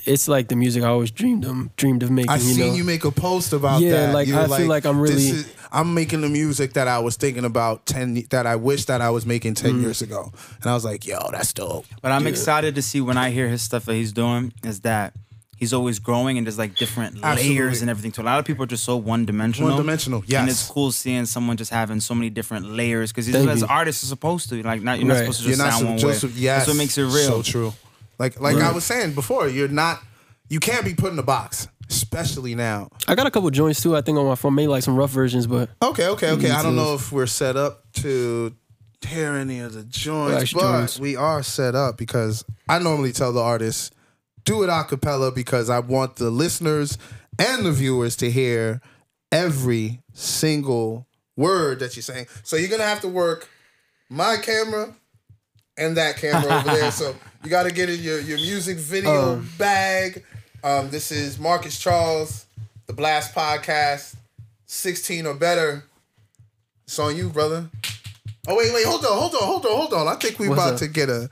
It's like the music i always dreamed of dreamed of making I you seen know you make a post about Yeah, that. like, You were I feel like I'm "This really- is- I'm making the music that I was thinking about ten that I wish that I was making 10 Mm. years ago, and I was like, "Yo, that's dope." But I'm excited to see when I hear his stuff that he's doing is that he's always growing and there's like different Absolutely. layers and everything. So a lot of people are just so one dimensional. One-dimensional, yes. And it's cool seeing someone just having so many different layers because as you. artists are supposed to like not you're not supposed to You're just not sound so- one just, way. yes, That's what makes it real. So true. Like like I was saying before, you're not. You can't be put in a box, especially now. i got a couple joints too i think on my phone maybe like some rough versions but Okay, okay, okay. I don't know if we're set up to hear any of the joints, but joints. we are set up because I normally tell the artists do it a cappella because I want the listeners and the viewers to hear every single word that you're saying. So you're gonna have to work my camera and that camera over there. So you got to get in your, your music video bag. Um, this is Marcus Charles, the Blast Podcast, 16 or better. It's on you, brother. Oh wait, wait, hold on, hold on, hold on, hold on. I think we What's about up? to get a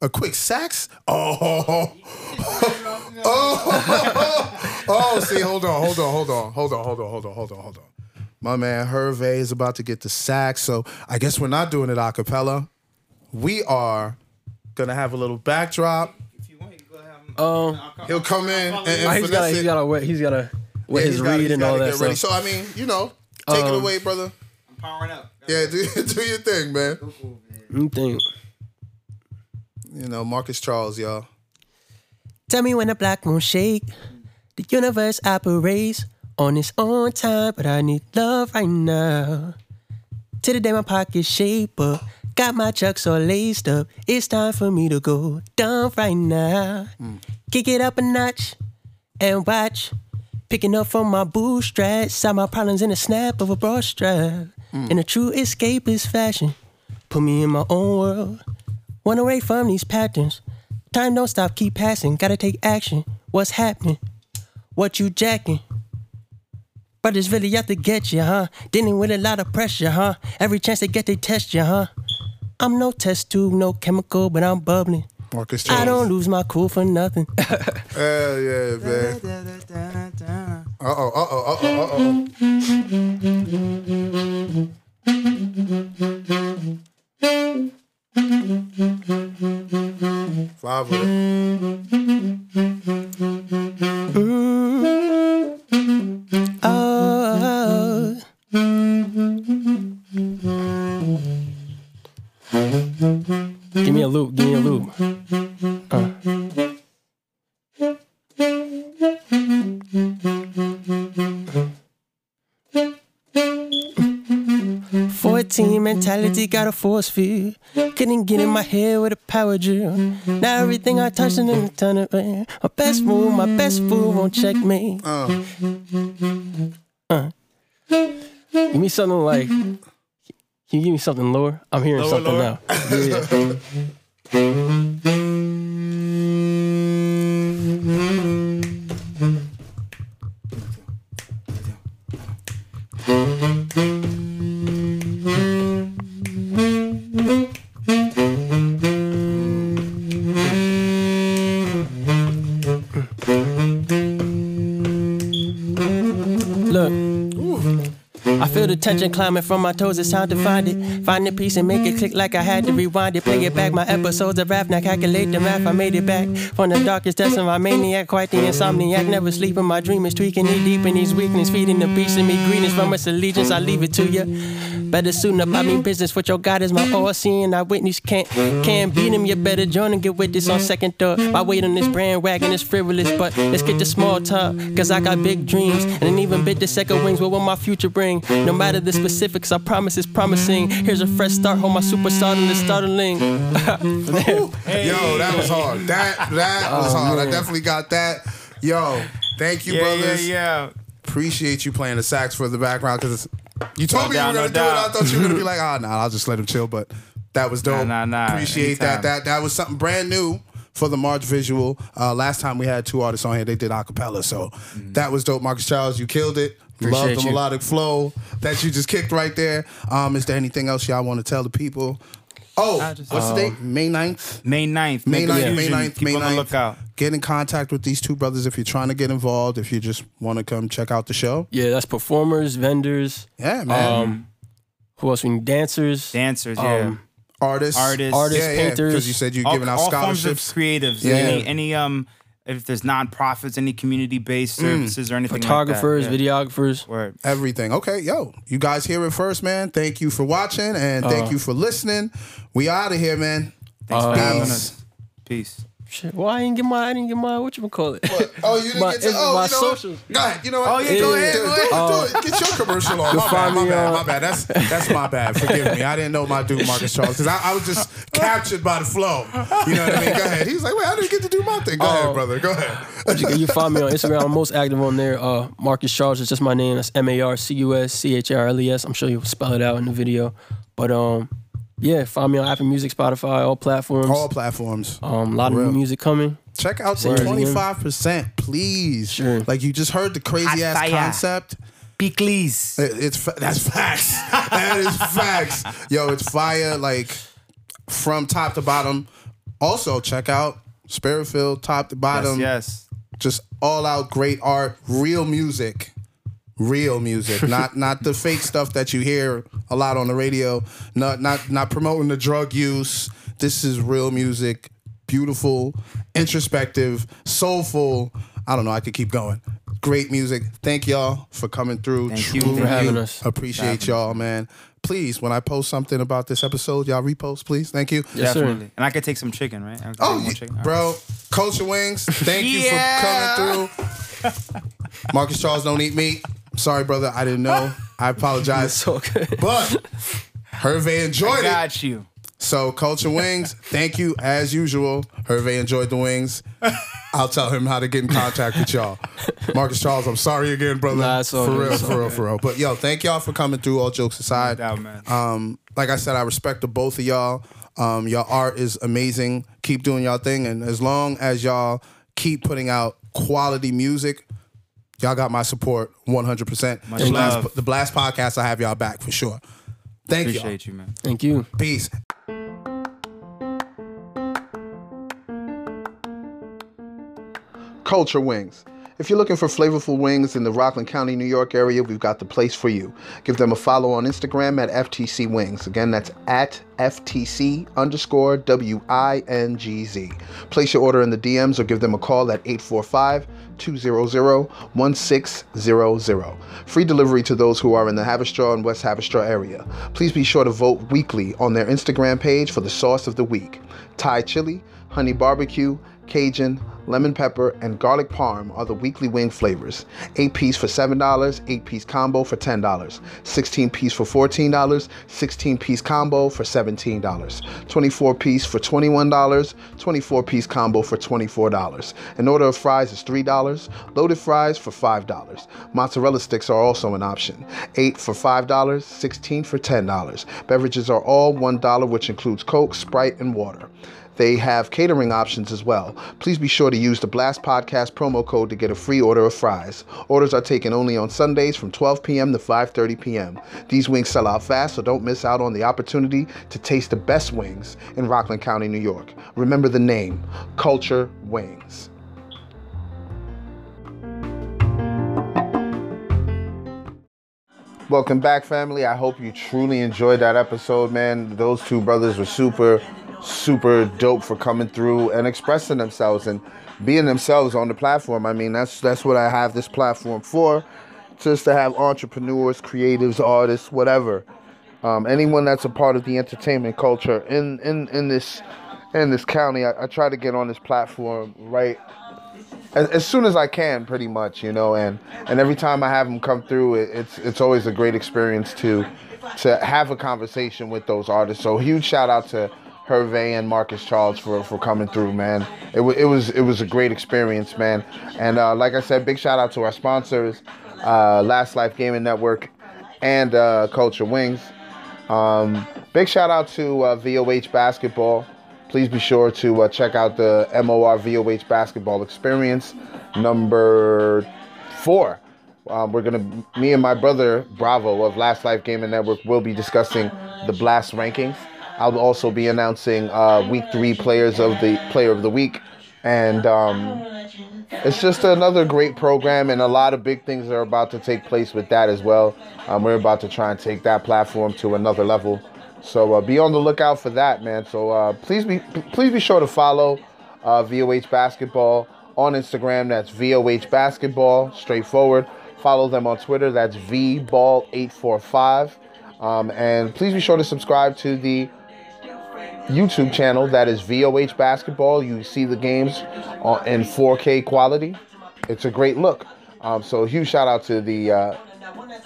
a quick sax. Oh, oh, oh, see, hold on, hold on, hold on, hold on, hold on, hold on, hold on, hold on. My man Hervé is about to get the sax, so I guess we're not doing it a cappella. We are gonna have a little backdrop. um He'll come in and, and he's finesse got it. he's got to wait he's got to wet Yeah, his he's gotta- read he's and all that ready. stuff So I mean, you know, take it Um, away, brother. I'm powering up. Yeah, do *laughs* do your thing, man. you think You know, Marcus Charles, y'all. Tell me when the black moon shake, the universe operates on its own time, but I need love right now. To the day my pockets shape up, got my chucks all laced up. It's time for me to go down right now. Mm. Kick it up a notch and watch. Picking up from my bootstraps, saw my problems in a snap of a broad strap. Mm. In a true escapist fashion, put me in my own world. Run away from these patterns. Time don't stop, keep passing. Gotta take action. What's happening? What you jacking? Brothers really out to get you, huh? Dealing with a lot of pressure, huh? Every chance they get, they test you, huh? I'm no test tube, no chemical, but I'm bubbling. Marcus Charles. I don't lose my cool for nothing. Hell yeah, man. Uh oh, uh oh, uh oh, uh oh. Got a force field. Couldn't get in my head with a power drill. Now everything I touch in a ton of air. My best move, my best fool won't check me. Uh, Give me something like. Can you give me something lower? I'm hearing Lower, something lower? now. Yeah. *laughs* The tension climbing from my toes, it's time to find it. Find the piece and make it click like I had to rewind it. Play it back, my episodes of rap, now calculate the math. I made it back from the darkest depths of my maniac, quite the insomniac. Never sleeping, my dream is tweaking, knee deep in these weakness, feeding the beast in me. Greetings from its allegiance, I leave it to you. Better suit up, I mean business. What your God is my all seeing. I witness can't can't beat him. You better join and get with this on second thought. My weight on this brand wagon is frivolous, but let's get to small talk. Cause I got big dreams and an even bit the second wings. What will my future bring? No matter the specifics, I promise it's promising. Here's a fresh start, hold my superstar in the startling. *laughs* Yo, that was hard. That that was hard. I definitely got that. Yo, thank you, Yeah, yeah, brothers. yeah. Appreciate you playing the sax for the background because you told No me doubt, you were gonna do it. I thought you were gonna be *laughs* like, oh no, I'll just let him chill. But that was dope. Nah, nah, nah. Appreciate that. Anytime. That that was something brand new for the March visual. Uh, last time we had two artists on here, they did acapella, so that was dope. Marcus Charles, you killed it. Love the you. melodic flow that you just kicked right there. Um, is there anything else y'all want to tell the people? Oh, I just- what's the date? May 9th? May 9th. May no 9th, May confusion. 9th, Keep May on 9th. the lookout. Get in contact with these two brothers if you're trying to get involved, if you just want to come check out the show. Yeah, that's performers, vendors. Yeah, man. Um, who else? We need dancers. Dancers, yeah. Um, artists. artists. Artists, yeah, yeah, painters. Because you said you're all, giving out all forms of scholarships. creatives. Yeah. Any, any um, if there's nonprofits, any community-based Mm. services or anything photographers, like that. videographers. Word. Everything. Okay, yo, you guys hear it first, man. Thank you for watching and Uh. thank you for listening. We out of here, man. Thanks for having Peace. us. Peace. Shit, well, I didn't get my, I didn't get my, what you call it? Oh, you didn't My- get to. Oh, my you know what? socials. Go ahead. You know what? Oh, yeah, go do, ahead, Do, go do, ahead. do it. Get your commercial on. My bad. find My me bad. on- My bad. That's that's my bad. Forgive me. I didn't know my dude Marcus Charles because I, I was just captured by the flow. You know what I mean? Go ahead. He was like, wait, I didn't get to do my thing. Go ahead, Oh. brother. Go ahead. you, you find me on Instagram. I'm most active on there. Uh, Marcus Charles is just my name. That's M A R C U S C H R L E S. I'm sure you'll spell it out in the video. But um, yeah, find me on Apple Music, Spotify, all platforms. All platforms. um, a lot of new music coming. Check out the twenty five percent, please. Sure. Like you just heard the crazy ass fire. concept. Beakleys. It- It's that's facts. *laughs* that is facts. Yo, it's fire. Like from top to bottom. Also, check out Spiritfield, top to bottom. yes, yes. Just all out great art, real music. Real *laughs* music, not not the fake stuff that you hear a lot on the radio. Not not not promoting the drug use. This is real music, beautiful, introspective, soulful. I don't know. I could keep going. Great music. Thank y'all for coming through. Thank you for having us. Appreciate y'all, man. Please, when I post something about this episode, y'all repost, please. Thank you. Yes, sir. And I could take some chicken, right? I Oh, take chicken. All right. bro, Culture Wings, thank you for *laughs* coming through. *laughs* Marcus Charles don't eat meat. Sorry, brother, I didn't know. *laughs* I apologize. So good. But Hervé enjoyed it. Got you. So Culture Wings, thank you as usual. Hervé enjoyed the wings. I'll tell him how to get in contact with y'all. Marcus Charles, I'm sorry again, brother. Nah, for good, real, it's for real, good. for real. But yo, thank y'all for coming through. All jokes aside, doubt, man. Um, like I said, I respect the both of y'all. Um, your art is amazing. Keep doing y'all thing, and as long as y'all keep putting out quality music, y'all got my support 100. percent Much The Blast, the Blast podcast, I have y'all back for sure. Thank you. Appreciate you, man. Thank you. Peace. Culture Wings. If you're looking for flavorful wings in the Rockland County, New York area, we've got the place for you. Give them a follow on Instagram at FTC Wings. Again, that's at FTC underscore W I N G Z. Place your order in the DMs or give them a call at 845 200 1600. Free delivery to those who are in the Haverstraw and West Haverstraw area. Please be sure to vote weekly on their Instagram page for the sauce of the week. Thai chili, honey barbecue, Cajun, lemon pepper, and garlic parm are the weekly wing flavors. 8 piece for $7, 8 piece combo for $10, 16 piece for $14, 16 piece combo for $17, 24 piece for $21, 24 piece combo for $24. An order of fries is $3, loaded fries for $5. Mozzarella sticks are also an option. 8 for $5, 16 for $10. Beverages are all $1, which includes Coke, Sprite, and water. They have catering options as well. Please be sure to use the Blast Podcast promo code to get a free order of fries. Orders are taken only on Sundays from 12 p.m. to 5:30 p.m. These wings sell out fast, so don't miss out on the opportunity to taste the best wings in Rockland County, New York. Remember the name, Culture Wings. Welcome back, family. I hope you truly enjoyed that episode, man. Those two brothers were super, super dope for coming through and expressing themselves and being themselves on the platform. I mean, that's that's what I have this platform for, just to have entrepreneurs, creatives, artists, whatever, um, anyone that's a part of the entertainment culture in in in this in this county. I, I try to get on this platform right as, soon as I can, pretty much, you know. And and every time I have them come through, it, it's it's always a great experience to to have a conversation with those artists. So huge shout out to Herve and Marcus Charles for for coming through, man. It, wa- it was it was a great experience, man. And uh, like I said, big shout out to our sponsors, uh, Last Life Gaming Network, and uh, Culture Wings. Um, big shout out to uh, VOH Basketball. Please be sure to uh, check out the MOR VOH Basketball Experience number four. Um, we're gonna, me and my brother Bravo of Last Life Gaming Network will be discussing the Blast rankings. I'll also be announcing uh, week three players of the player of the week, and um, it's just another great program, and a lot of big things are about to take place with that as well. Um, we're about to try and take that platform to another level. So uh, be on the lookout for that, man. So uh, please be please be sure to follow uh, VOH Basketball on Instagram. That's VOH Basketball, straightforward. Follow them on Twitter. That's VBall845. Um, and please be sure to subscribe to the YouTube channel that is VOH Basketball. You see the games in 4K quality. It's a great look. Um, so huge shout out to the uh,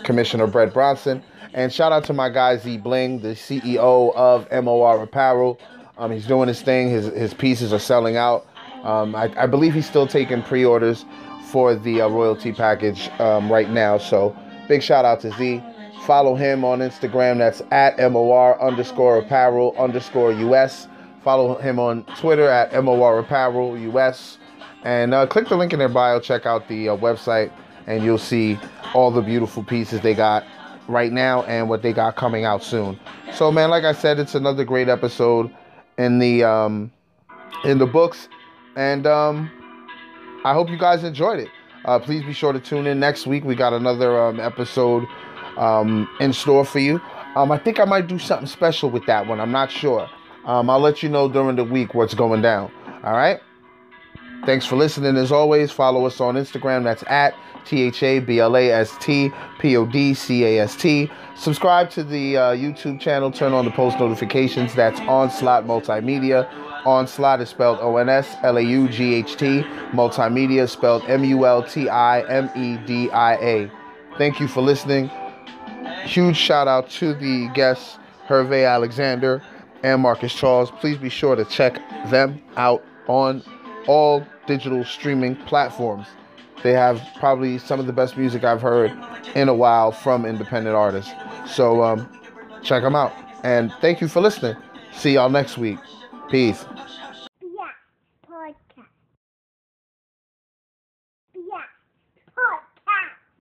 Commissioner Brett Bronson. And shout out to my guy Z Bling, the CEO of MOR Apparel. Um, he's doing his thing. His, his pieces are selling out. Um, I, I believe he's still taking pre orders for the uh, royalty package um, right now. So big shout out to Z. Follow him on Instagram. That's at MOR underscore apparel underscore US. Follow him on Twitter at MOR apparel US. And uh, click the link in their bio. Check out the uh, website, and you'll see all the beautiful pieces they got right now and what they got coming out soon. So, man, like I said, it's another great episode in the um, in the books, and um, I hope you guys enjoyed it. Uh, please be sure to tune in next week. We got another um, episode um, in store for you. Um, I think I might do something special with that one. I'm not sure. Um, I'll let you know during the week what's going down. All right. Thanks for listening. As always, follow us on Instagram. That's at T H A B L A S T P O D C A S T. Subscribe to the uh, YouTube channel. Turn on the post notifications. That's Onslaught Multimedia. Onslaught is spelled O N S L A U G H T. Multimedia spelled M U L T I M E D I A. Thank you for listening. Huge shout out to the guests, Herve Alexander and Marcus Charles. Please be sure to check them out on all digital streaming platforms. They have probably some of the best music I've heard in a while from independent artists. So um, check them out. And thank you for listening. See y'all next week. Peace.